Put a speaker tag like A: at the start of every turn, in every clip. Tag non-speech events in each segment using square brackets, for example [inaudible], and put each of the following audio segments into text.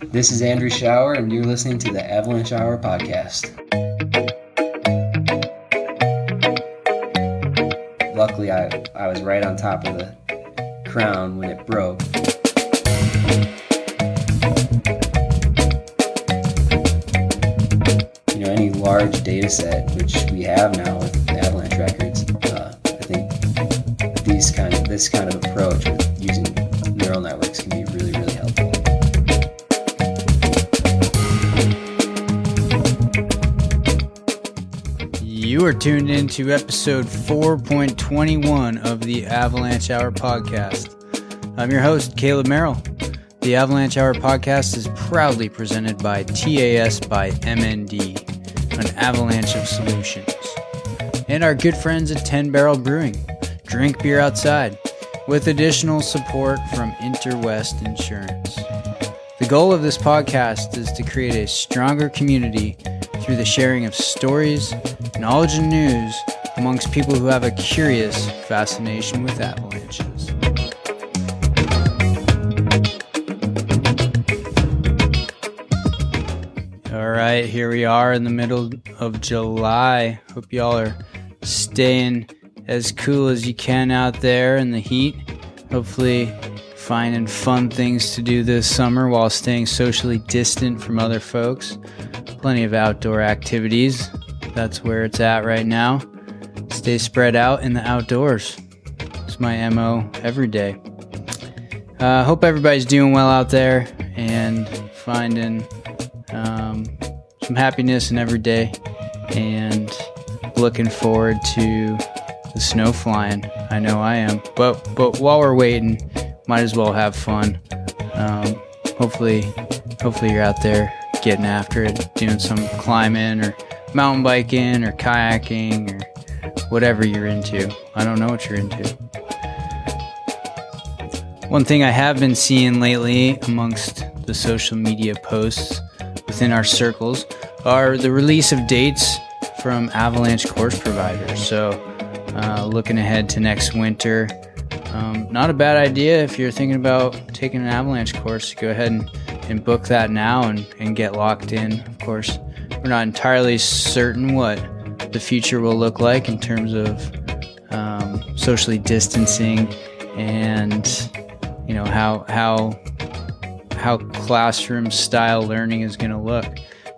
A: This is Andrew Schauer, and you're listening to the Avalanche Hour podcast. Luckily, I, I was right on top of the crown when it broke. You know, any large data set, which we have now with this kind of approach with using neural networks can be really, really helpful.
B: You are tuned in to episode 4.21 of the Avalanche Hour podcast. I'm your host, Caleb Merrill. The Avalanche Hour podcast is proudly presented by TAS by MND, an avalanche of solutions, and our good friends at 10 Barrel Brewing. Drink beer outside with additional support from Interwest Insurance. The goal of this podcast is to create a stronger community through the sharing of stories, knowledge, and news amongst people who have a curious fascination with avalanches. All right, here we are in the middle of July. Hope y'all are staying as cool as you can out there in the heat. Hopefully, finding fun things to do this summer while staying socially distant from other folks. Plenty of outdoor activities. That's where it's at right now. Stay spread out in the outdoors. It's my MO every day. Uh, hope everybody's doing well out there and finding um, some happiness in every day and looking forward to the snow flying. I know I am. But but while we're waiting, might as well have fun. Um, hopefully, hopefully you're out there getting after it, doing some climbing or mountain biking or kayaking or whatever you're into. I don't know what you're into. One thing I have been seeing lately amongst the social media posts within our circles are the release of dates from Avalanche course providers. So, uh, looking ahead to next winter, um, not a bad idea if you're thinking about taking an Avalanche course. Go ahead and, and book that now and, and get locked in. Of course, we're not entirely certain what the future will look like in terms of um, socially distancing and you know how how how classroom style learning is going to look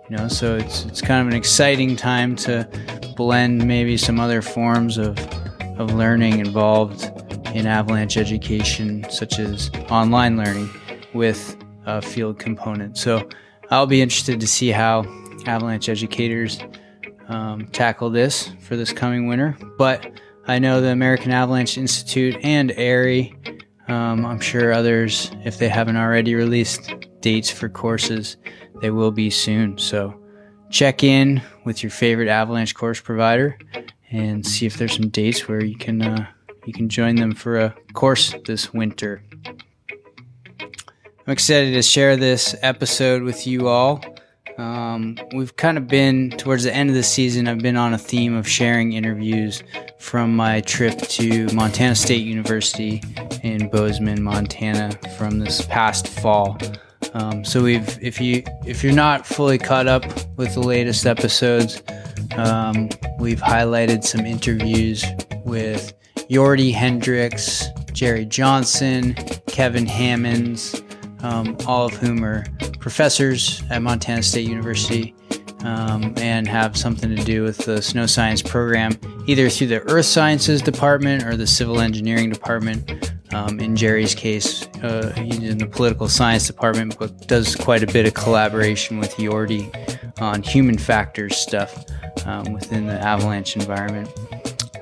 B: you know so it's it's kind of an exciting time to blend maybe some other forms of of learning involved in avalanche education such as online learning with a field component so i'll be interested to see how avalanche educators um, tackle this for this coming winter but i know the american avalanche institute and AIARE um, I'm sure others, if they haven't already released dates for courses, they will be soon. So check in with your favorite Avalanche course provider and see if there's some dates where you can uh, you can join them for a course this winter. I'm excited to share this episode with you all. Um, we've kind of been towards the end of the season. I've been on a theme of sharing interviews from my trip to Montana State University in Bozeman, Montana, from this past fall. Um, so we've, if you if you're not fully caught up with the latest episodes, um, we've highlighted some interviews with Jordy Hendrikx, Jerry Johnson, Kevin Hammonds, um, all of whom are professors at Montana State University um, and have something to do with the snow science program, either through the earth sciences department or the civil engineering department. Um, in Jerry's case, uh, he's in the political science department, but does quite a bit of collaboration with Jordy on human factors stuff um, within the avalanche environment.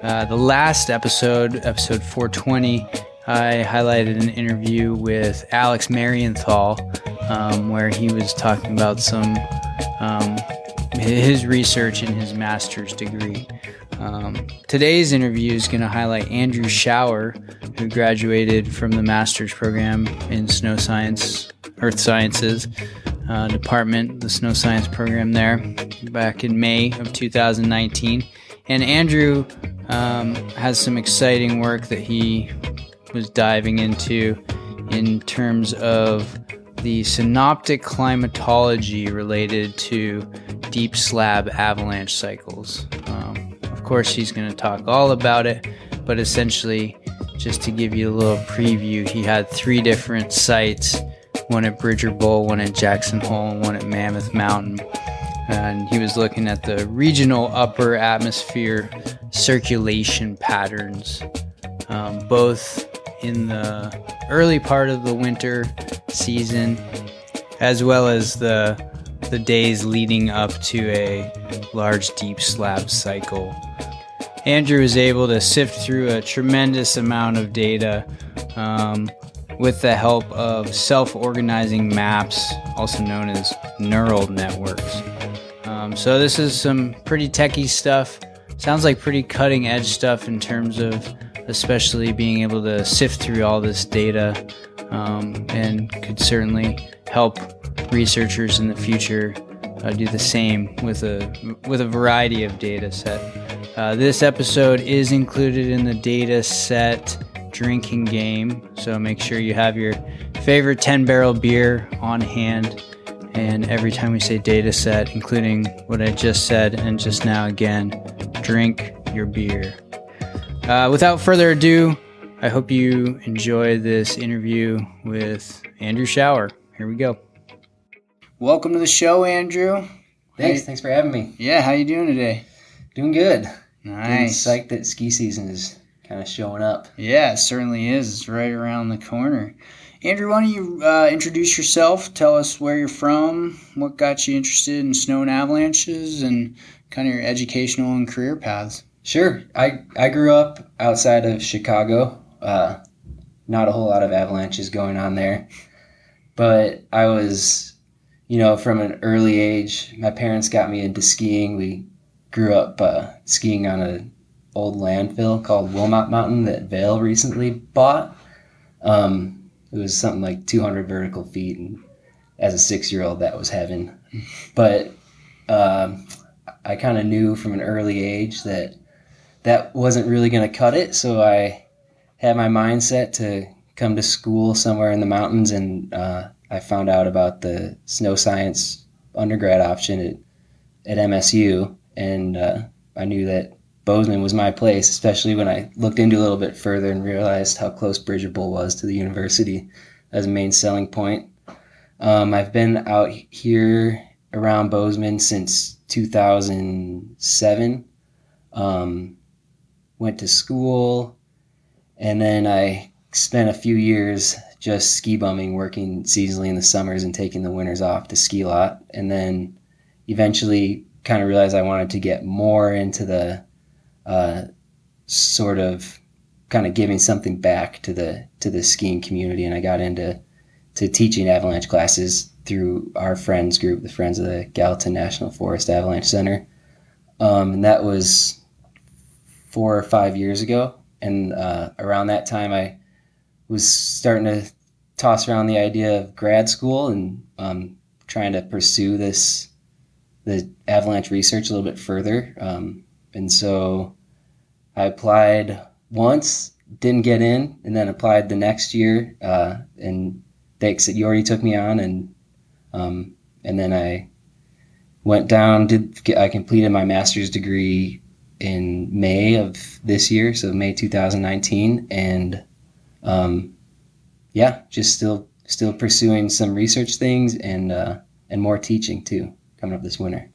B: Uh, the last episode, episode 420, I highlighted an interview with Alex Marienthal, um, where he was talking about some um, his research in his master's degree. Um, today's interview is going to highlight Andrew Schauer, who graduated from the master's program in snow science, earth sciences uh, department, the snow science program there, back in May of 2019. And Andrew um, has some exciting work that he was diving into in terms of the synoptic climatology related to deep slab avalanche cycles. Um, course, he's going to talk all about it, but essentially, just to give you a little preview, he had three different sites one at Bridger Bowl, one at Jackson Hole, and one at Mammoth Mountain. And he was looking at the regional upper atmosphere circulation patterns, um, both in the early part of the winter season as well as the the days leading up to a large deep slab cycle. Andrew was able to sift through a tremendous amount of data um, with the help of self organizing maps, also known as neural networks. Um, so, this is some pretty techie stuff. Sounds like pretty cutting edge stuff in terms of especially being able to sift through all this data um, and could certainly help researchers in the future uh, do the same with a with a variety of data set. Uh, this episode is included in the data set drinking game, so make sure you have your favorite 10 barrel beer on hand. And every time we say data set, including what I just said and just now again, drink your beer. Uh, without further ado, I hope you enjoy this interview with Andrew Schauer. Here we go. Welcome to the show, Andrew.
A: Thanks. Thanks for having me.
B: Yeah, how you doing today?
A: Doing good.
B: Nice.
A: Getting psyched that ski season is kind of showing up.
B: Yeah, it certainly is. It's right around the corner. Andrew, why don't you uh, introduce yourself? Tell us where you're from, what got you interested in snow and avalanches, and kind of your educational and career paths.
A: Sure. I, I grew up outside of Chicago. Uh, not a whole lot of avalanches going on there. But I was, you know, from an early age, my parents got me into skiing. We grew up uh, skiing on an old landfill called Wilmot Mountain that Vail recently bought. Um, it was something like 200 vertical feet. And as a six year old, that was heaven. But um, I kind of knew from an early age that that wasn't really going to cut it. So I had my mindset to come to school somewhere in the mountains, and uh, I found out about the snow science undergrad option at, at MSU, and uh, I knew that Bozeman was my place, especially when I looked into a little bit further and realized how close Bridger Bowl was to the university as a main selling point. Um, I've been out here around Bozeman since 2007. Um, went to school, and then I spent a few years just ski bumming, working seasonally in the summers and taking the winters off to ski lot. And then eventually kind of realized I wanted to get more into the uh, sort of kind of giving something back to the to the skiing community. And I got into to teaching avalanche classes through our friends group, the Friends of the Gallatin National Forest Avalanche Center. Um, and that was four or five years ago. And uh, around that time, I was starting to toss around the idea of grad school and um, trying to pursue this the avalanche research a little bit further. Um, and so I applied once, didn't get in, and then applied the next year. Uh, and they accept, you already took me on, and um, and then I went down. Did I completed my master's degree in May of this year, so May 2019, and um, yeah, just still still pursuing some research things and uh, and more teaching too coming up this winter.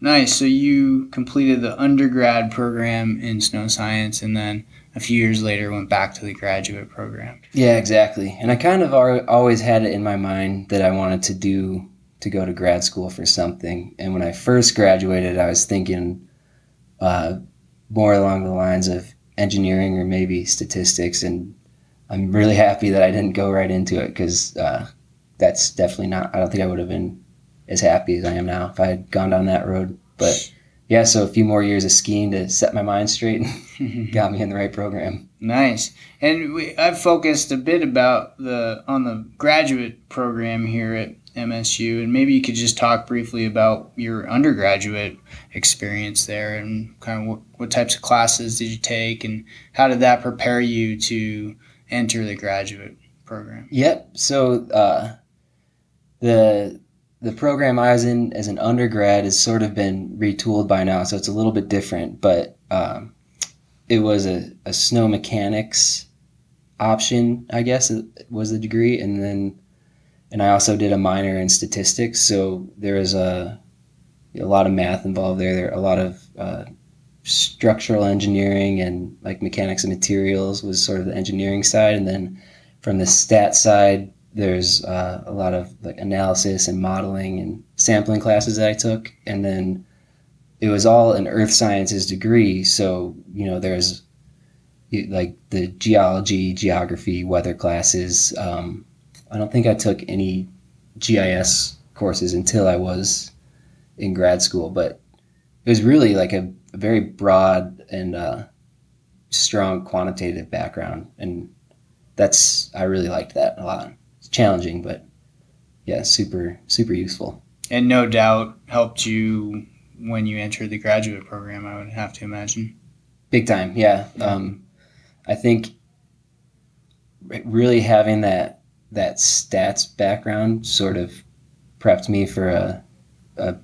B: Nice. So you completed the undergrad program in snow science, and then a few years later went back to the graduate program.
A: Yeah, exactly. And I kind of always had it in my mind that I wanted to do to go to grad school for something. And when I first graduated, I was thinking uh, more along the lines of engineering or maybe statistics. And I'm really happy that I didn't go right into it because uh, that's definitely not, I don't think I would have been as happy as I am now if I had gone down that road. But [laughs] yeah, so a few more years of skiing to set my mind straight [laughs] got me in the right program.
B: Nice. And we, I've focused a bit about the on the graduate program here at MSU, and maybe you could just talk briefly about your undergraduate experience there and kind of what, what types of classes did you take and how did that prepare you to enter the graduate program?
A: Yep. So uh, the the program I was in as an undergrad has sort of been retooled by now, so it's a little bit different. But um, it was a, a snow mechanics option, I guess, was the degree, and then and I also did a minor in statistics. So there was a a lot of math involved there. There a lot of uh, structural engineering and like mechanics and materials was sort of the engineering side, and then from the stat side, there's uh, a lot of like analysis and modeling and sampling classes that I took, and then it was all an earth sciences degree. So you know, there's like the geology, geography, weather classes. Um, I don't think I took any GIS courses until I was in grad school, but it was really like a, a very broad and uh, strong quantitative background, and that's I really liked that a lot. It's challenging, but yeah, super super useful.
B: And no doubt helped you when you entered the graduate program. I would have to imagine.
A: Big time, yeah. Um, I think really having that that stats background sort of prepped me for a, a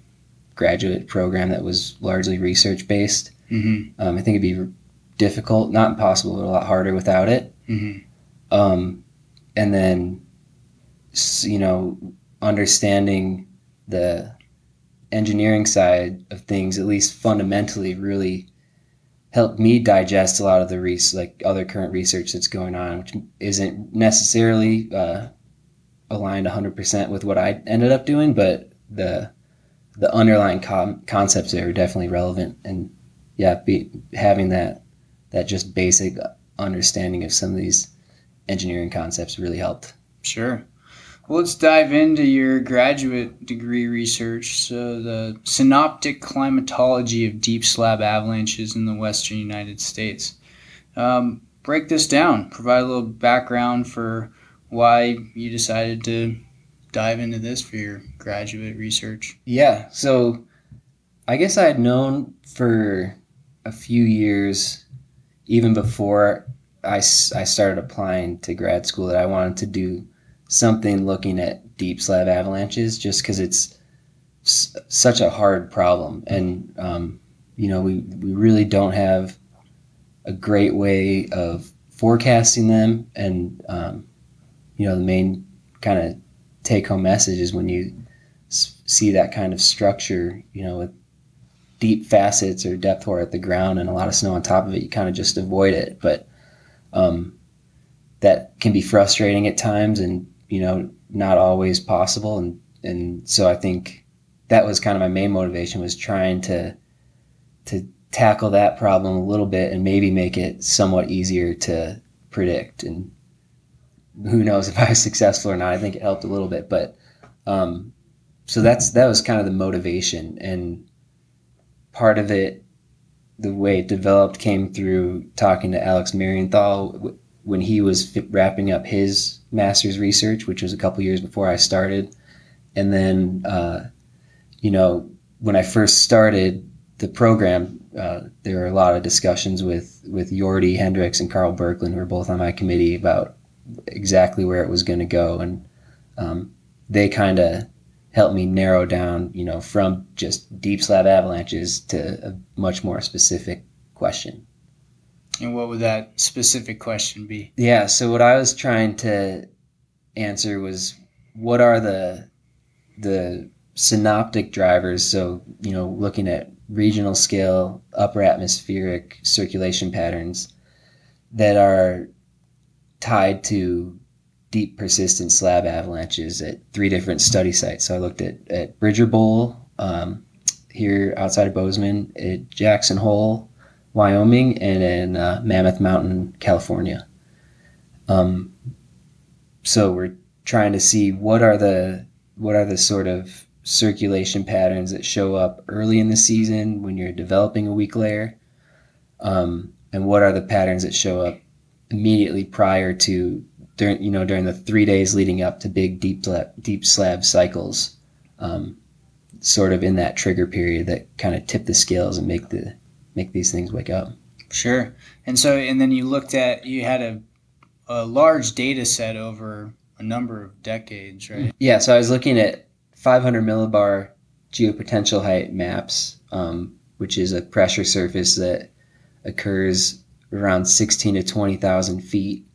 A: graduate program that was largely research based. Mm-hmm. Um, I think it'd be difficult, not impossible, but a lot harder without it. Mm-hmm. Um, and then, you know, understanding the engineering side of things, at least fundamentally, really helped me digest a lot of the res- like other current research that's going on, which isn't necessarily uh, aligned 100% with what I ended up doing, but the the underlying com- concepts there are definitely relevant. And yeah, be, having that that just basic understanding of some of these engineering concepts really helped.
B: Sure. Well, let's dive into your graduate degree research. So, the synoptic climatology of deep slab avalanches in the western United States. Um, break this down. Provide a little background for why you decided to dive into this for your graduate research.
A: Yeah. So, I guess I had known for a few years, even before I, I started applying to grad school, that I wanted to do something looking at deep slab avalanches just because it's s- such a hard problem and um, you know we, we really don't have a great way of forecasting them and um, you know the main kind of take home message is when you see that kind of structure you know with deep facets or depth hoar at the ground and a lot of snow on top of it you kind of just avoid it but um, that can be frustrating at times and you know, not always possible. And, and so I think that was kind of my main motivation was trying to, to tackle that problem a little bit and maybe make it somewhat easier to predict. And who knows if I was successful or not. I think it helped a little bit, but, um, so that's, that was kind of the motivation and part of it, the way it developed came through talking to Alex Marienthal when he was wrapping up his master's research, which was a couple years before I started. And then, uh, you know, when I first started the program, uh, there were a lot of discussions with, with Jordy Hendrikx and Karl Birkeland, who were both on my committee, about exactly where it was going to go. And um, they kind of helped me narrow down, you know, from just deep slab avalanches to a much more specific question.
B: And what would that specific question be?
A: Yeah, so what I was trying to answer was what are the the synoptic drivers, so you know, looking at regional scale upper atmospheric circulation patterns that are tied to deep persistent slab avalanches at three different study sites. So I looked at, at Bridger Bowl um, here outside of Bozeman, at Jackson Hole, Wyoming, and in uh, Mammoth Mountain, California. Um, so we're trying to see what are the what are the sort of circulation patterns that show up early in the season when you're developing a weak layer, um, and what are the patterns that show up immediately prior to during you know during the three days leading up to big deep deep slab cycles, um, sort of in that trigger period that kind of tip the scales and make the make these things wake up.
B: Sure. And so, and then you looked at, you had a a large data set over a number of decades, right?
A: Yeah, so I was looking at 500 millibar geopotential height maps, um, which is a pressure surface that occurs around 16 to 20,000 feet,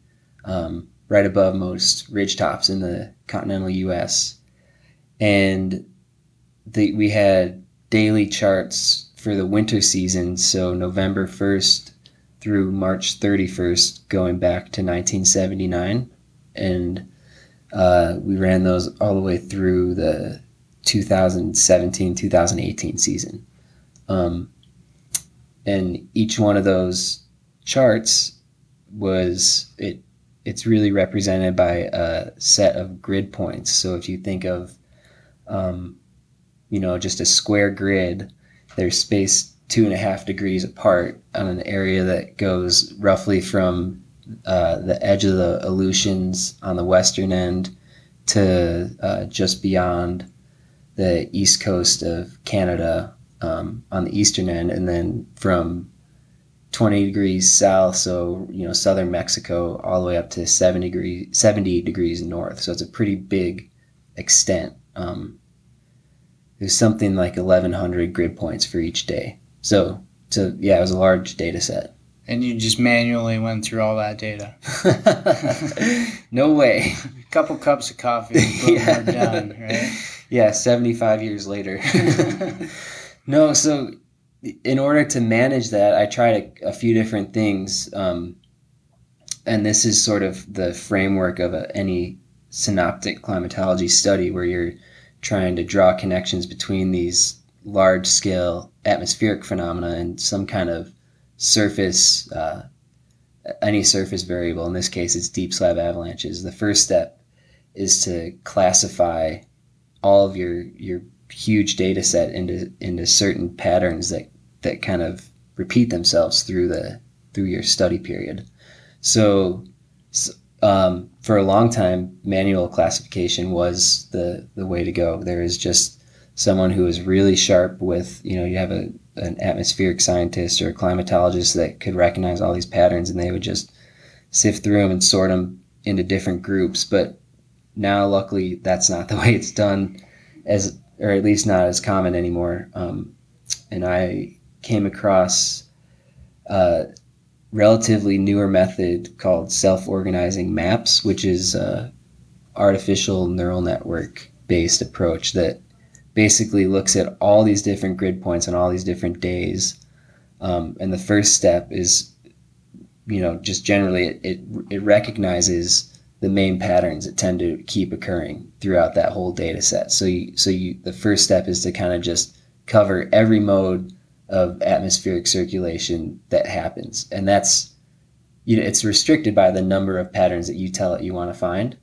A: um, right above most ridge tops in the continental U.S. And the, we had daily charts for the winter season, so November 1st through March 31st, going back to 1979. And uh, we ran those all the way through the 2017 2018 season. Um, and each one of those charts was it it's really represented by a set of grid points. So if you think of um, you know just a square grid they're spaced two and a half degrees apart on an area that goes roughly from uh, the edge of the Aleutians on the western end to uh, just beyond the east coast of Canada um, on the eastern end, and then from 20 degrees south, so you know southern Mexico, all the way up to 70 degrees 70 degrees north. So it's a pretty big extent. Um, there's something like 1,100 grid points for each day. So, so yeah, it was a large data set.
B: And you just manually went through all that data. [laughs]
A: no way.
B: A [laughs] couple cups of coffee, boom, yeah. done, right? [laughs]
A: Yeah, 75 years later. no, so in order to manage that, I tried a, a few different things. Um, and this is sort of the framework of a, any synoptic climatology study where you're trying to draw connections between these large scale atmospheric phenomena and some kind of surface, uh, any surface variable. In this case, it's deep slab avalanches. The first step is to classify all of your your huge data set into into certain patterns that that kind of repeat themselves through the through your study period. So, um, for a long time, manual classification was the the way to go. There is just someone who is really sharp with you know you have a an atmospheric scientist or a climatologist that could recognize all these patterns and they would just sift through them and sort them into different groups but now luckily that's not [laughs] the way it's done as or at least not as common anymore um, and i came across a relatively newer method called self-organizing maps which is a artificial neural network based approach that basically looks at all these different grid points on all these different days. Um, and the first step is, you know, just generally it, it, it recognizes the main patterns that tend to keep occurring throughout that whole data set. So you, so you, the first step is to kind of just cover every mode of atmospheric circulation that happens. And that's, you know, it's restricted by the number of patterns that you tell it you want to find,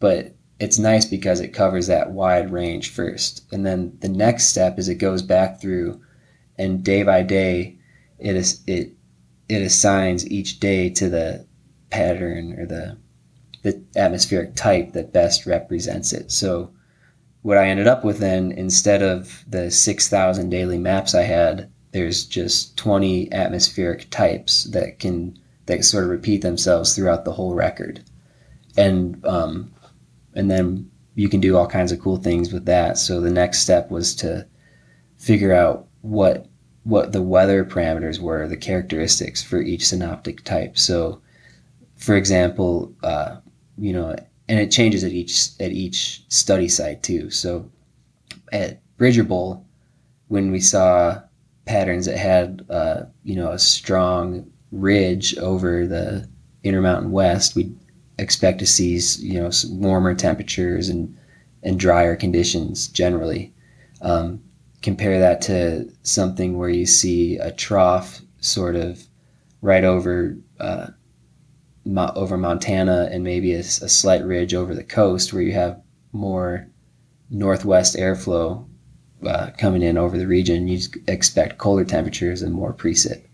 A: but it's nice because it covers that wide range first. And then the next step is it goes back through and day by day it is it it assigns each day to the pattern or the the atmospheric type that best represents it. So what I ended up with then instead of the 6000 daily maps I had, there's just 20 atmospheric types that can that sort of repeat themselves throughout the whole record. And um, and then you can do all kinds of cool things with that. So the next step was to figure out what what the weather parameters were, the characteristics for each synoptic type. So, for example, uh, you know, and it changes at each at each study site too. So, at Bridger Bowl, when we saw patterns that had uh, you know a strong ridge over the Intermountain West, we expect to see you know warmer temperatures and and drier conditions generally. Um, compare that to something where you see a trough sort of right over uh, over Montana and maybe a, a, slight ridge over the coast where you have more northwest airflow uh, coming in over the region. You expect colder temperatures and more precip.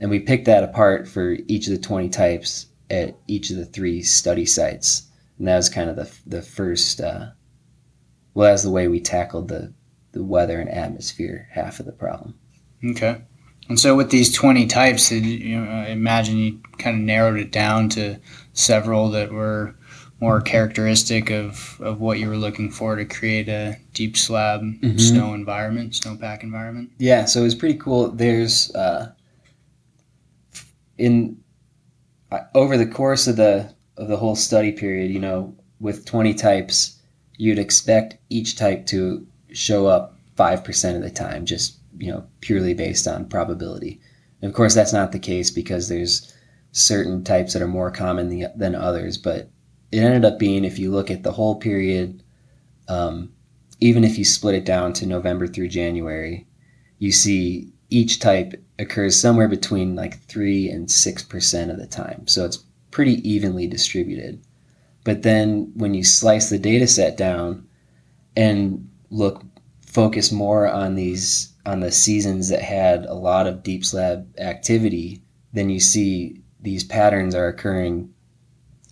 A: And we picked that apart for each of the 20 types at each of the three study sites, and that was kind of the the first. Uh, well, that's the way we tackled the the weather and atmosphere half of the problem.
B: Okay, And so, with these 20 types, you know, I imagine you kind of narrowed it down to several that were more characteristic of, of what you were looking for to create a deep slab mm-hmm. snow environment, snowpack environment.
A: Yeah, so it was pretty cool. There's uh, in uh, over the course of the of the whole study period, you know, with 20 types, you'd expect each type to show up 5% of the time, just, you know, purely based on probability. And of course, that's not the case because there's certain types that are more common than others, but it ended up being, if you look at the whole period, um, even if you split it down to November through January, you see each type occurs somewhere between like 3 and 6% of the time. So it's pretty evenly distributed. But then when you slice the data set down and look, focus more on these on the seasons that had a lot of deep slab activity, then you see these patterns are occurring.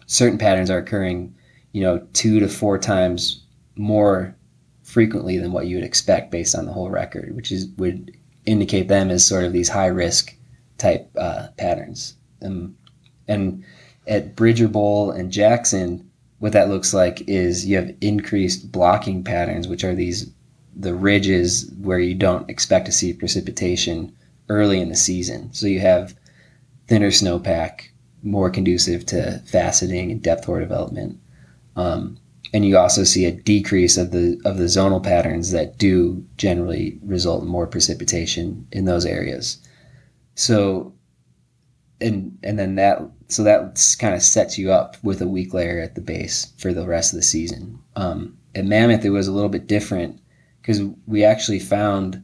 A: Certain patterns are occurring, you know, two to four times more frequently than what you would expect based on the whole record, which is would indicate them as sort of these high risk type uh, patterns. Um, and at Bridger Bowl and Jackson, what that looks like is you have increased blocking patterns, which are these the ridges where you don't expect to see precipitation early in the season. So you have thinner snowpack, more conducive to faceting and depth hoar development. Um, and you also see a decrease of the of the zonal patterns that do generally result in more precipitation in those areas. So and and then that so that kind of sets you up with a weak layer at the base for the rest of the season. Um, at Mammoth, it was a little bit different because we actually found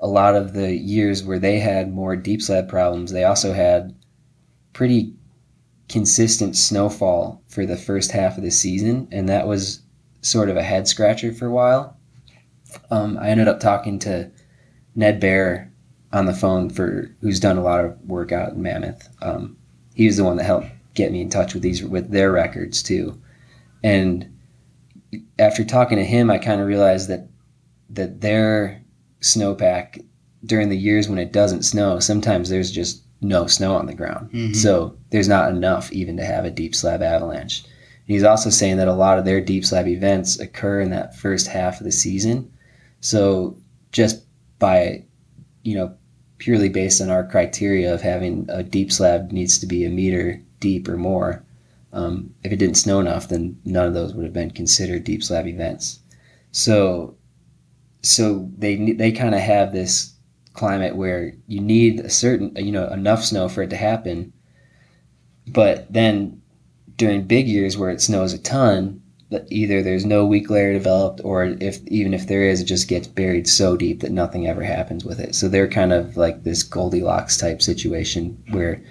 A: a lot of the years where they had more deep slab problems. They also had pretty consistent snowfall for the first half of the season, and that was sort of a head scratcher for a while. Um, I ended up talking to Ned Bair on the phone for who's done a lot of work out in Mammoth. Um, he was the one that helped get me in touch with these with their records too. And after talking to him, I kind of realized that that their snowpack during the years when it doesn't snow, sometimes there's just no snow on the ground. Mm-hmm. So there's not enough even to have a deep slab avalanche. And he's also saying that a lot of their deep slab events occur in that first half of the season. So just by, you know, purely based on our criteria of having a deep slab needs to be a meter deep or more. Um, if it didn't snow enough, then none of those would have been considered deep slab events. So, so they they kind of have this climate where you need a certain you know enough snow for it to happen, but then during big years where it snows a ton, either there's no weak layer developed or if even if there is it just gets buried so deep that nothing ever happens with it. So they're kind of like this goldilocks type situation where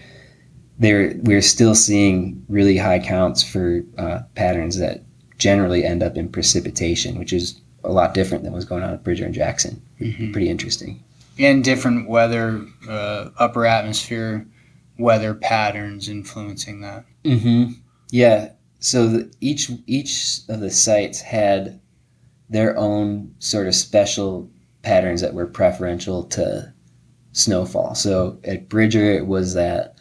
A: they're we're still seeing really high counts for uh, patterns that generally end up in precipitation which is a lot different than what's going on at bridger and jackson mm-hmm. pretty interesting
B: and different weather uh, upper atmosphere weather patterns influencing that
A: mm-hmm. yeah so the, each each of the sites had their own sort of special patterns that were preferential to snowfall. So at Bridger, it was that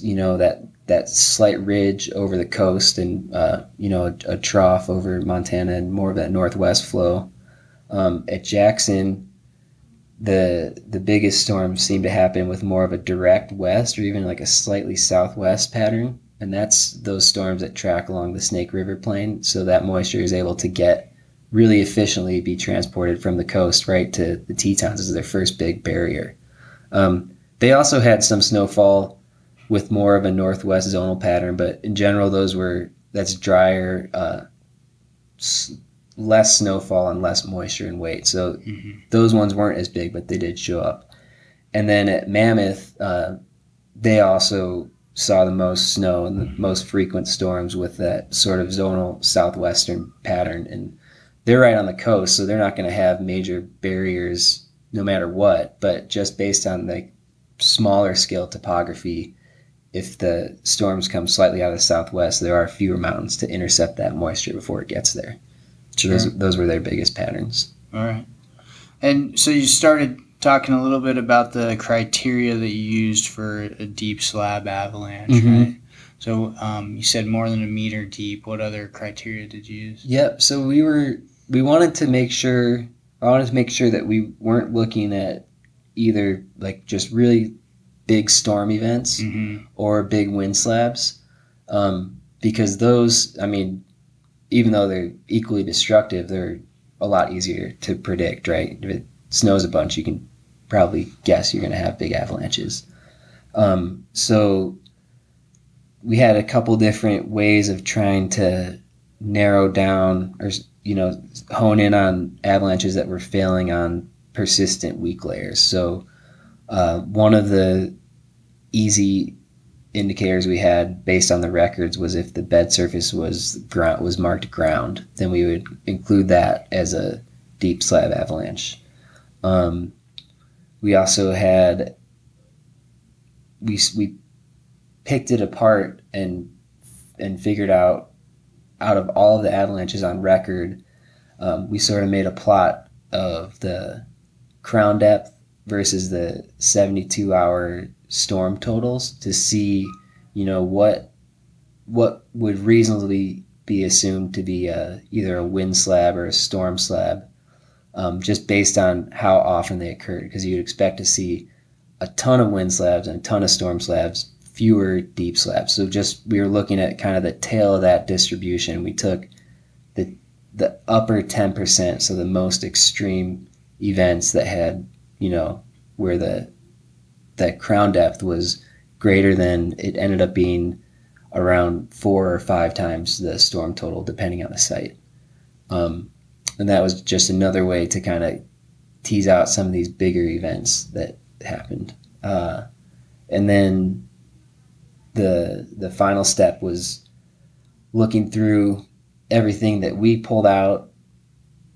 A: you know that that slight ridge over the coast and uh, you know a, a, trough over Montana and more of that northwest flow. Um, at Jackson, the the biggest storms seem to happen with more of a direct west or even like a slightly southwest pattern and that's those storms that track along the Snake River plain. So that moisture is able to get really efficiently be transported from the coast right to the Tetons as their first big barrier. Um, they also had some snowfall with more of a northwest zonal pattern, but in general, those were that's drier, uh, s- less snowfall and less moisture and weight. So mm-hmm. those ones weren't as big, but they did show up. And then at Mammoth, uh, they also saw the most snow and the most frequent storms with that sort of zonal southwestern pattern. And they're right on the coast, so they're not going to have major barriers no matter what. But just based on the smaller scale topography, if the storms come slightly out of the southwest, there are fewer mountains to intercept that moisture before it gets there. So sure. those, those were their biggest patterns.
B: All right. And so you started talking a little bit about the criteria that you used for a deep slab avalanche,
A: Mhm.
B: right? So um, you said more than a meter deep. What other criteria did you use?
A: Yep. So we were we wanted to make sure I wanted to make sure that we weren't looking at either like just really big storm events
B: Mm-hmm.
A: or big wind slabs, um, because those I mean, even though they're equally destructive, they're a lot easier to predict. Right? If it snows a bunch, you can probably guess you're going to have big avalanches. Um, so we had a couple different ways of trying to narrow down or you know hone in on avalanches that were failing on persistent weak layers. So uh, one of the easy indicators we had based on the records was if the bed surface was ground was marked ground, then we would include that as a deep slab avalanche. Um, we also had we we picked it apart and and figured out out of all of the avalanches on record, um, we sort of made a plot of the crown depth versus the 72 hour storm totals to see, you know, what what would reasonably be assumed to be a, either a wind slab or a storm slab, um, just based on how often they occurred. Because you'd expect to see a ton of wind slabs and a ton of storm slabs, fewer deep slabs. So just we were looking at kind of the tail of that distribution. We took the the upper ten percent, so the most extreme events that had, you know, where the that crown depth was greater than it ended up being around four or five times the storm total, depending on the site. Um, and that was just another way to kind of tease out some of these bigger events that happened. Uh, and then the the final step was looking through everything that we pulled out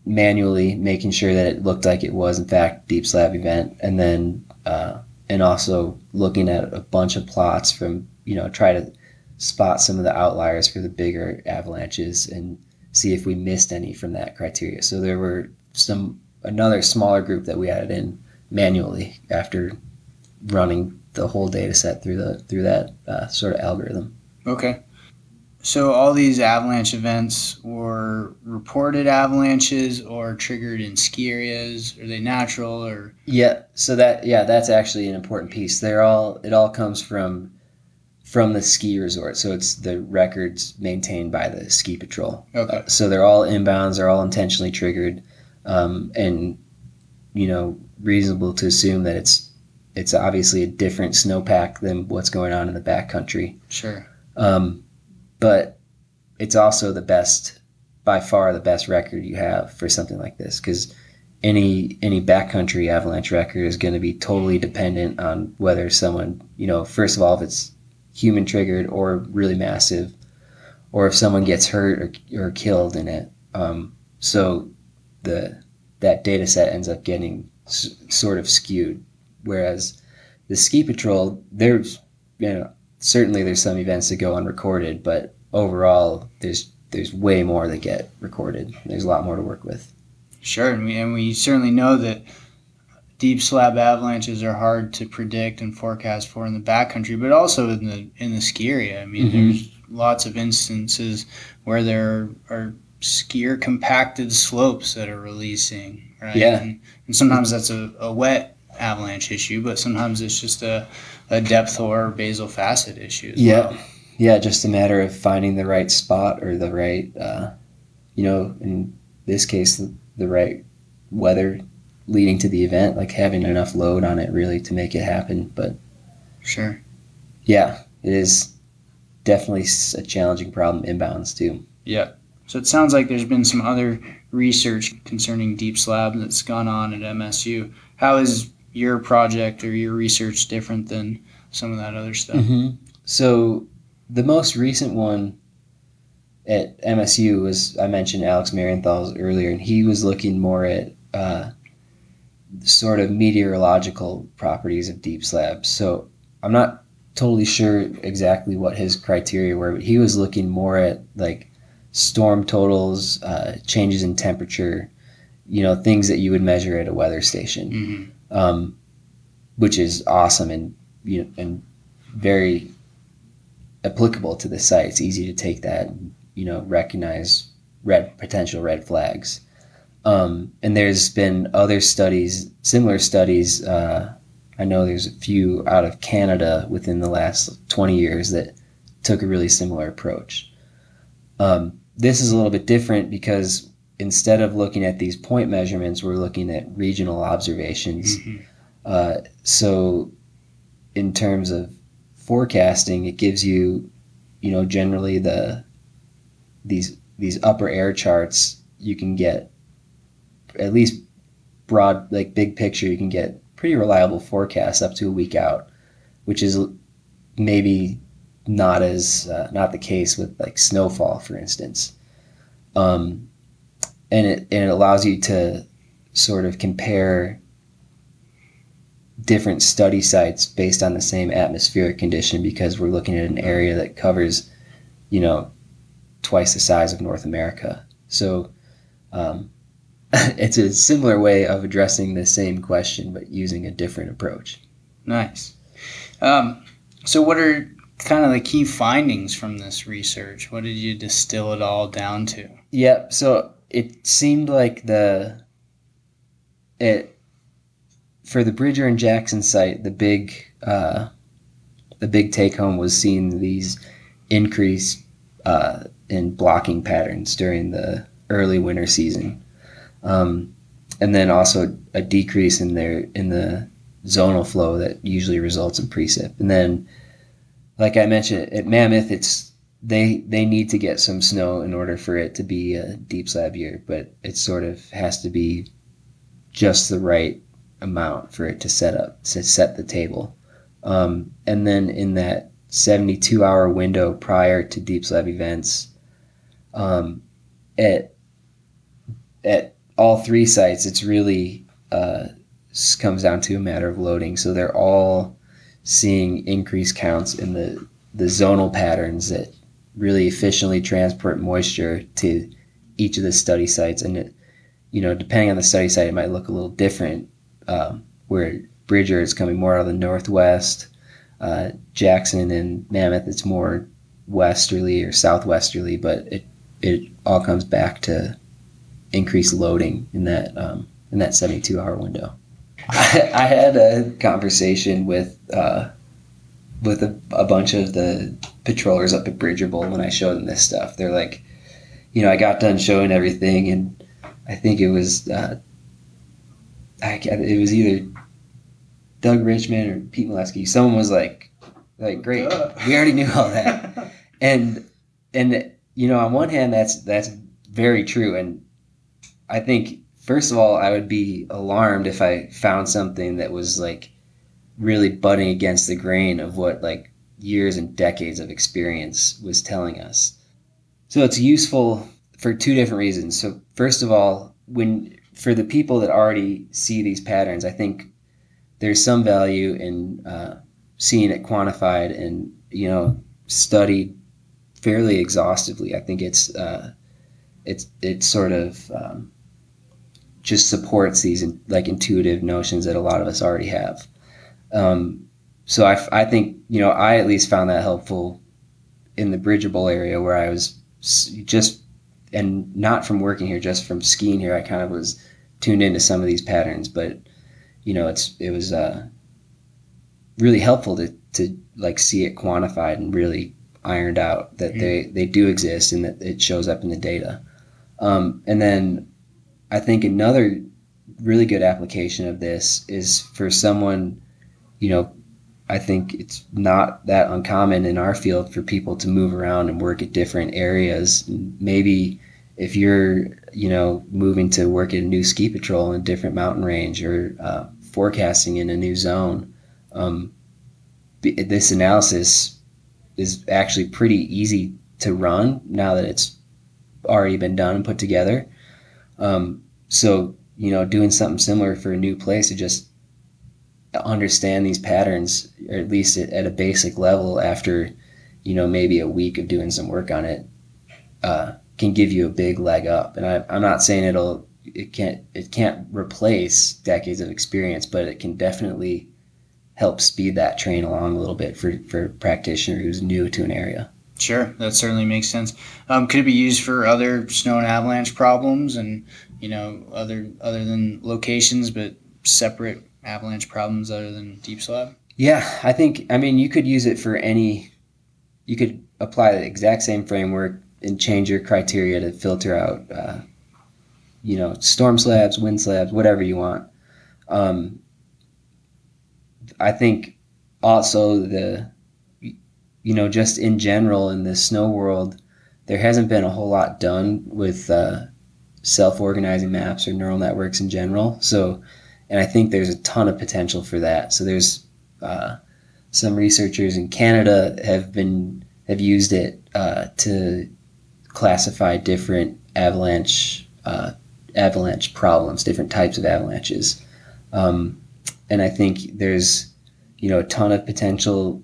A: manually, making sure that it looked like it was in fact deep slab event, and then uh, and also looking at a bunch of plots from you know try to spot some of the outliers for the bigger avalanches and see if we missed any from that criteria. So there were some another smaller group that we added in manually after running the whole data set through the through that uh, sort of algorithm.
B: Okay. So all these avalanche events were reported avalanches or triggered in ski areas? Are they natural or?
A: Yeah, so that yeah, that's actually an important piece. They're all it all comes from from the ski resort. So it's the records maintained by the ski patrol.
B: Okay.
A: Uh, so they're all inbounds. They're all intentionally triggered, um, and you know reasonable to assume that it's it's obviously a different snowpack than what's going on in the backcountry.
B: Sure.
A: Um, but it's also the best, by far the best record you have for something like this because any any backcountry avalanche record is going to be totally dependent on whether someone you know first of all if it's human triggered or really massive, or if someone gets hurt or, or killed in it. Um, so the that data set ends up getting s- sort of skewed. Whereas the ski patrol, there's you know certainly there's some events that go unrecorded, but overall there's there's way more that get recorded. There's a lot more to work with.
B: Sure, and we, and we certainly know that deep slab avalanches are hard to predict and forecast for in the backcountry, but also in the in the ski area. I mean,
A: Mhm.
B: there's lots of instances where there are skier compacted slopes that are releasing, right?
A: Yeah.
B: And, and sometimes that's a, a wet avalanche issue, but sometimes it's just a, a depth hoar basal facet issue. As
A: Yeah.
B: well.
A: Yeah, just a matter of finding the right spot or the right, uh, you know, in this case, the, the right weather leading to the event, like having enough load on it really to make it happen. But
B: Sure.
A: yeah, it is definitely a challenging problem inbounds too.
B: Yeah. So it sounds like there's been some other research concerning deep slab that's gone on at MSU. How is your project or your research different than some of that other stuff?
A: Mm-hmm. So the most recent one at MSU was I mentioned Alex Marienthal's earlier, and he was looking more at uh, sort of meteorological properties of deep slabs. So I'm not totally sure exactly what his criteria were, but he was looking more at like storm totals, uh, changes in temperature, you know, things that you would measure at a weather station.
B: hmm
A: um, which is awesome and you know, and very applicable to the site. It's easy to take that, and, you know, recognize red potential red flags. Um, and there's been other studies, similar studies. Uh, I know there's a few out of Canada within the last 20 years that took a really similar approach. Um, this is a little bit different because instead of looking at these point measurements, we're looking at regional observations. Mm-hmm. Uh, so, in terms of forecasting, it gives you, you know, generally the these these upper air charts. You can get at least broad, like big picture. You can get pretty reliable forecasts up to a week out, which is maybe not as uh, not the case with like snowfall, for instance. Um, and it and it allows you to sort of compare different study sites based on the same atmospheric condition because we're looking at an area that covers, you know, twice the size of North America. So um, [laughs] it's a similar way of addressing the same question but using a different approach.
B: Nice. Um, so, what are kind of the key findings from this research? What did you distill it all down to?
A: Yeah, so it seemed like the it for the Bridger and Jackson site, the big uh, the big take home was seeing these increase uh, in blocking patterns during the early winter season, um, and then also a decrease in their in the zonal flow that usually results in precip. And then, like I mentioned at Mammoth, it's they they need to get some snow in order for it to be a deep slab year, but it sort of has to be just the right amount for it to set up to set the table. Um, and then in that 72 hour window prior to deep slab events, um, at at all three sites, it's really uh, comes down to a matter of loading. So they're all seeing increased counts in the the zonal patterns that really efficiently transport moisture to each of the study sites. And it, you know, depending on the study site, it might look a little different. Um, where Bridger is coming more out of the northwest, uh, Jackson and Mammoth it's more westerly or southwesterly, but it it all comes back to increased loading in that um, in that 72 hour window. I, [laughs] I, had a conversation with uh, with a, a, bunch of the patrollers up at Bridger Bowl when I showed them this stuff. They're like, you know, I got done showing everything, and I think it was uh, I, it was either Doug Richmond or Pete Molesky. Someone was like, like great, we already knew all that, [laughs] and and you know, on one hand, that's that's very true, and I think first of all, I would be alarmed if I found something that was like really butting against the grain of what like years and decades of experience was telling us. So it's useful for two different reasons. So first of all, when for the people that already see these patterns, I think there's some value in uh, seeing it quantified and you know studied fairly exhaustively. I think it's uh, it's it sort of um, just supports these like intuitive notions that a lot of us already have. Um, so I, I think you know I at least found that helpful in the Bridger Bowl area where I was just and not from working here, just from skiing here. I kind of was tuned into some of these patterns, but you know, it's it was uh, really helpful to to like see it quantified and really ironed out that mm-hmm. they they do exist and that it shows up in the data. Um, and then I think another really good application of this is for someone, you know, I think it's not that uncommon in our field for people to move around and work at different areas. Maybe if you're you know moving to work at a new ski patrol in a different mountain range or uh, forecasting in a new zone um, this analysis is actually pretty easy to run now that it's already been done and put together um, so you know doing something similar for a new place to just understand these patterns or at least at, a basic level after you know maybe a week of doing some work on it uh, can give you a big leg up. And I, am not saying it'll it can't it can't replace decades of experience, but it can definitely help speed that train along a little bit for for a practitioner who's new to an area.
B: Sure, that certainly makes sense. Um, could it be used for other snow and avalanche problems, and you know, other other than locations, but separate avalanche problems other than deep slab?
A: Yeah, I think I mean you could use it for any. You could apply the exact same framework and change your criteria to filter out, uh, you know, storm slabs, wind slabs, whatever you want. Um, I think also the, you know, just in general in the snow world, there hasn't been a whole lot done with uh, self-organizing maps or neural networks in general. So, and I think there's a ton of potential for that. So there's uh, some researchers in Canada have been have used it uh, to classify different avalanche uh, avalanche problems, different types of avalanches. Um, and I think there's you know a ton of potential.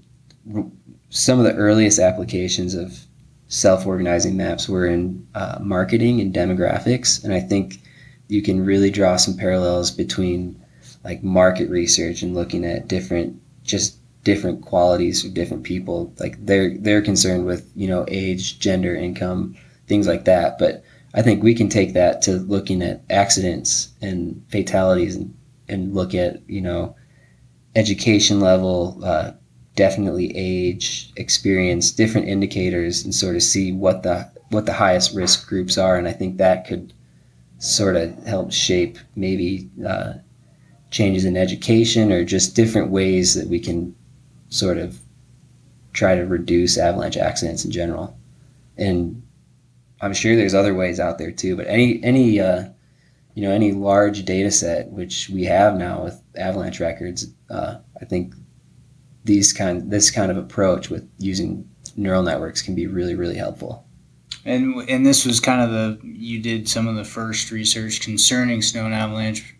A: Some of the earliest applications of self-organizing maps were in uh, marketing and demographics, and I think you can really draw some parallels between like market research and looking at different just different qualities of different people. Like they're they're concerned with you know age gender income things like that. But i think we can take that to looking at accidents and fatalities and, and look at you know education level uh, definitely age experience different indicators and sort of see what the what the highest risk groups are. And i think that could sort of help shape maybe uh, changes in education or just different ways that we can sort of try to reduce avalanche accidents in general and i'm sure there's other ways out there too but any any uh, you know any large data set which we have now with avalanche records uh, i think these kind this kind of approach with using neural networks can be really really helpful.
B: And and this was kind of the you did some of the first research concerning snow and avalanche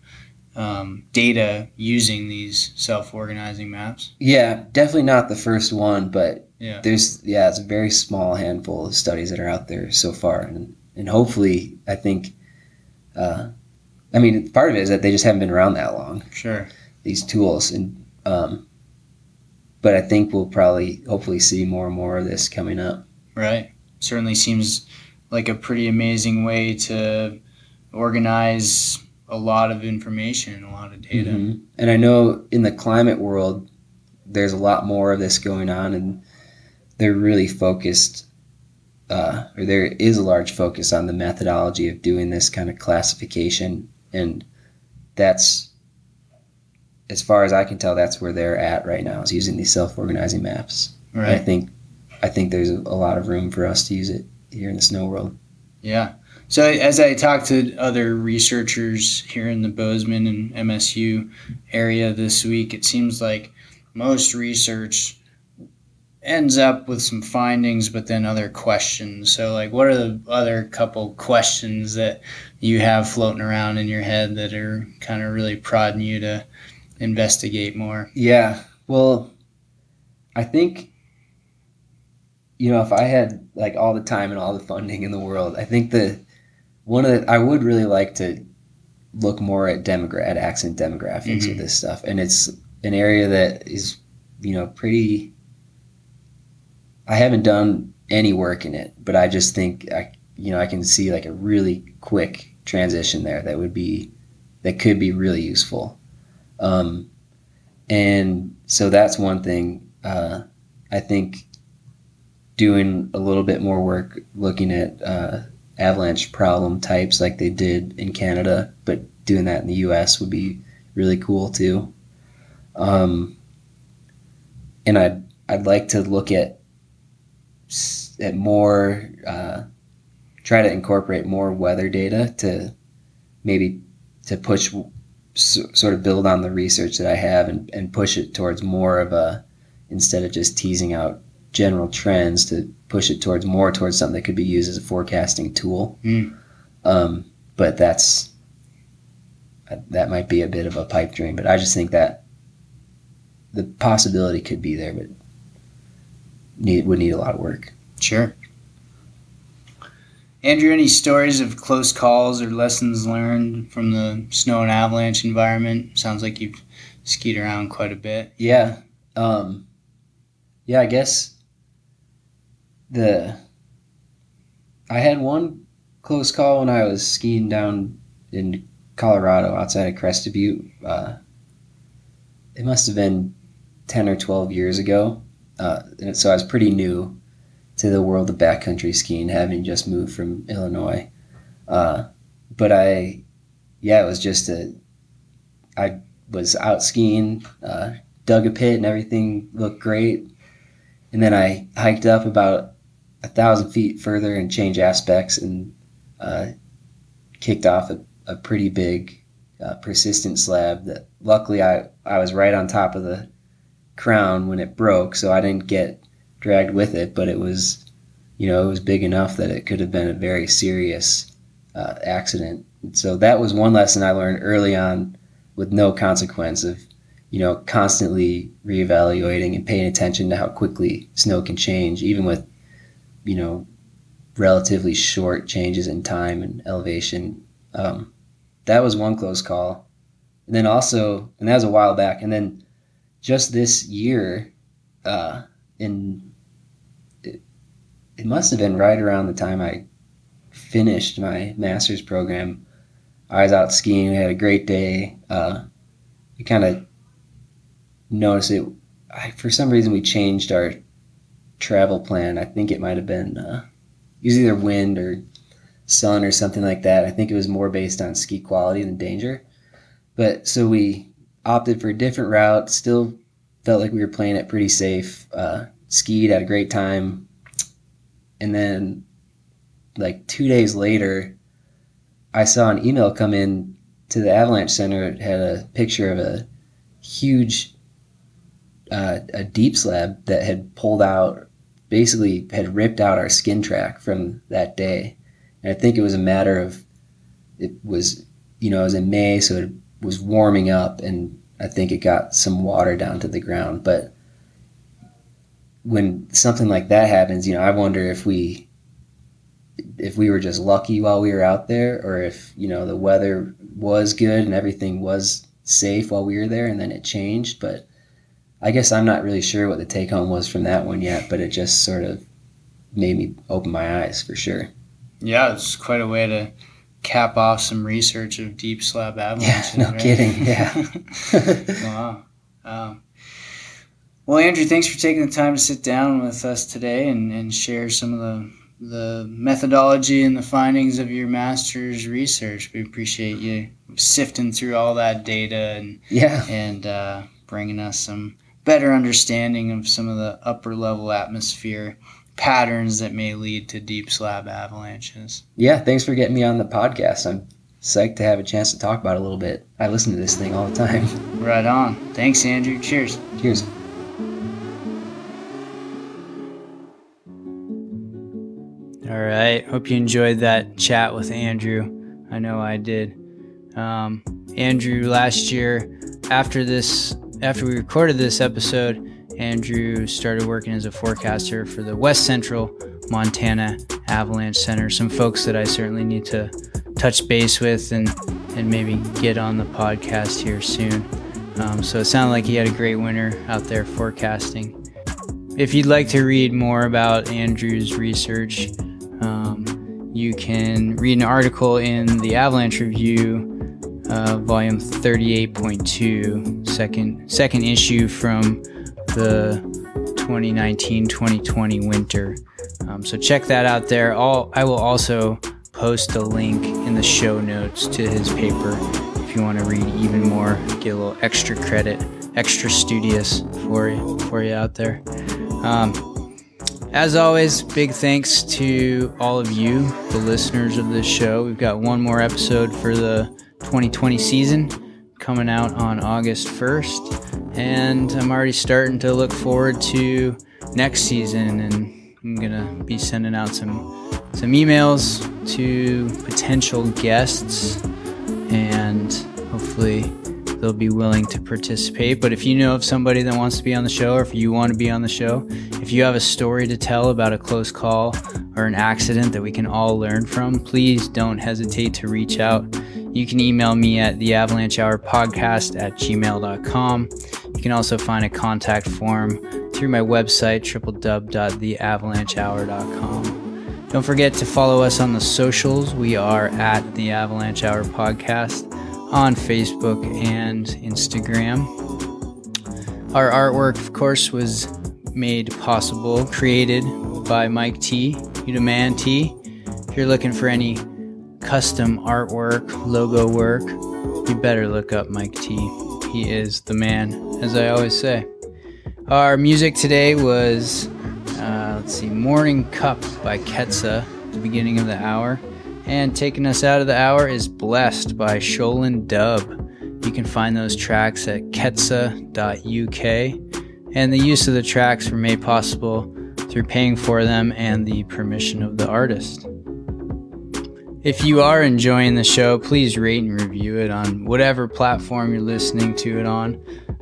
B: um, data using these self-organizing maps.
A: Yeah, definitely not the first one, but
B: yeah.
A: there's yeah, it's a very small handful of studies that are out there so far, and and hopefully, I think, uh, I mean, part of it is that they just haven't been around that long.
B: Sure.
A: These tools, and um, but I think we'll probably hopefully see more and more of this coming up.
B: Right. Certainly seems like a pretty amazing way to organize a lot of information, and a lot of data. Mm-hmm.
A: And I know in the climate world, there's a lot more of this going on, and they're really focused, uh, or there is a large focus on the methodology of doing this kind of classification, and that's as far as I can tell, that's where they're at right now is using these self-organizing maps.
B: Right. I
A: think I think there's a lot of room for us to use it here in the snow world.
B: Yeah. So as I talked to other researchers here in the Bozeman and MSU area this week, it seems like most research ends up with some findings, but then other questions. So, like, what are the other couple questions that you have floating around in your head that are kind of really prodding you to investigate more.
A: Yeah. Well, I think you know if I had like all the time and all the funding in the world, I think that one of the I would really like to look more at demogra- at accident demographics mm-hmm. with this stuff, and it's an area that is you know pretty. I haven't done any work in it, but I just think I you know I can see like a really quick transition there that would be that could be really useful. Um, and so that's one thing. Uh, I think doing a little bit more work looking at uh, avalanche problem types like they did in Canada, but doing that in the U.S. would be really cool too. Um, and I'd I'd like to look at at more uh, try to incorporate more weather data to maybe to push so, sort of build on the research that I have and, and push it towards more of a instead of just teasing out general trends to push it towards more towards something that could be used as a forecasting tool.
B: Mm.
A: Um, but that's that might be a bit of a pipe dream, but I just think that the possibility could be there, but need would need a lot of work.
B: Sure. Andrew, any stories of close calls or lessons learned from the snow and avalanche environment? Sounds like you've skied around quite a bit.
A: Yeah. Um, yeah, I guess the I had one close call when I was skiing down in Colorado outside of Crested Butte. Uh, it must have been 10 or 12 years ago. Uh, so I was pretty new to the world of backcountry skiing, having just moved from Illinois. Uh, but I, yeah, it was just a, I was out skiing, uh, dug a pit, and everything looked great. And then I hiked up about a thousand feet further and change aspects and uh, kicked off a, a pretty big uh, persistent slab that luckily I, I was right on top of the crown when it broke, so I didn't get dragged with it, but it was, you know, it was big enough that it could have been a very serious uh, accident. So that was one lesson I learned early on with no consequence of, you know, constantly reevaluating and paying attention to how quickly snow can change, even with, you know, relatively short changes in time and elevation. Um, that was one close call. And then also, and that was a while back. And then just this year, uh, in it, it must have been right around the time I finished my master's program. I was out skiing. We had a great day. Uh, we kind of noticed it. I, for some reason, we changed our travel plan. I think it might have been uh, it was either wind or sun or something like that. I think it was more based on ski quality than danger. But so we opted for a different route. Still felt like we were playing it pretty safe. Uh, skied, had a great time, and then like two days later, I saw an email come in to the Avalanche Center. It had a picture of a huge, uh, a deep slab that had pulled out, basically had ripped out our skin track from that day. And I think it was a matter of, it was, you know, it was in May, so it was warming up, and I think it got some water down to the ground. But when something like that happens, you know, I wonder if we if we were just lucky while we were out there or if, you know, the weather was good and everything was safe while we were there and then it changed, but I guess I'm not really sure what the take home was from that one yet, but it just sort of made me open my eyes for sure.
B: Yeah, it's quite a way to cap off some research of deep slab avalanches.
A: Yeah, [laughs] no right? kidding. Yeah. [laughs]
B: wow. Um, well, Andrew, thanks for taking the time to sit down with us today and, and share some of the the methodology and the findings of your master's research. We appreciate you sifting through all that data and
A: yeah,
B: and uh, bringing us some better understanding of some of the upper level atmosphere patterns that may lead to deep slab avalanches.
A: Yeah, thanks for getting me on the podcast. I'm psyched to have a chance to talk about it a little bit. I listen to this thing all the time. [laughs]
B: Right on. Thanks, Andrew. Cheers.
A: Cheers.
B: All right. Hope you enjoyed that chat with Andrew. I know I did. Um, Andrew, last year, after this, after we recorded this episode, Andrew started working as a forecaster for the West Central Montana Avalanche Center. Some folks that I certainly need to touch base with and, and maybe get on the podcast here soon. Um, so it sounded like he had a great winter out there forecasting. If you'd like to read more about Andrew's research, um, you can read an article in the Avalanche Review, uh, volume 38.2, second, second issue from the 2019-2020 winter. Um, so check that out there. I'll, I will also post a link in the show notes to his paper if you want to read even more, get a little extra credit, extra studious for you for you out there. Um, as always, big thanks to all of you, the listeners of this show. We've got one more episode for the 2020 season coming out on August 1st. And I'm already starting to look forward to next season and I'm gonna be sending out some some emails to potential guests and hopefully they'll be willing to participate. But if you know of somebody that wants to be on the show or if you want to be on the show, if you have a story to tell about a close call or an accident that we can all learn from, please don't hesitate to reach out. You can email me at the Avalanche Hour Podcast at gmail.com. You can also find a contact form through my website, www.theavalanchehour.com. Don't forget to follow us on the socials. We are at the Avalanche Hour Podcast on Facebook and Instagram. Our artwork, of course, was made possible, created by Mike T, Udaman T. If you're looking for any custom artwork, logo work, you better look up Mike T. He is the man, as I always say. Our music today was, uh, let's see, Morning Cup by Ketsa at the beginning of the hour. And taking us out of the hour is Blessed by Shaolin Dub. You can find those tracks at ketsa.uk. And the use of the tracks were made possible through paying for them and the permission of the artist. If you are enjoying the show, please rate and review it on whatever platform you're listening to it on.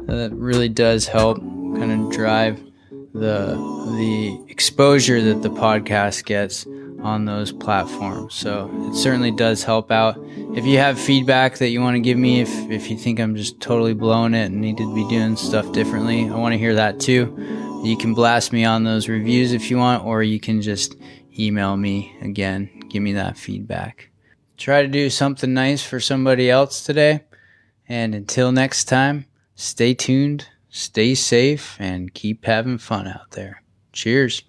B: Uh, that really does help kind of drive the the exposure that the podcast gets on those platforms. So it certainly does help out. If you have feedback that you want to give me, if if you think I'm just totally blowing it and need to be doing stuff differently, I want to hear that too. You can blast me on those reviews if you want, or you can just email me again give me that feedback. Try to do something nice for somebody else today. And until next time, stay tuned, stay safe, and keep having fun out there. Cheers.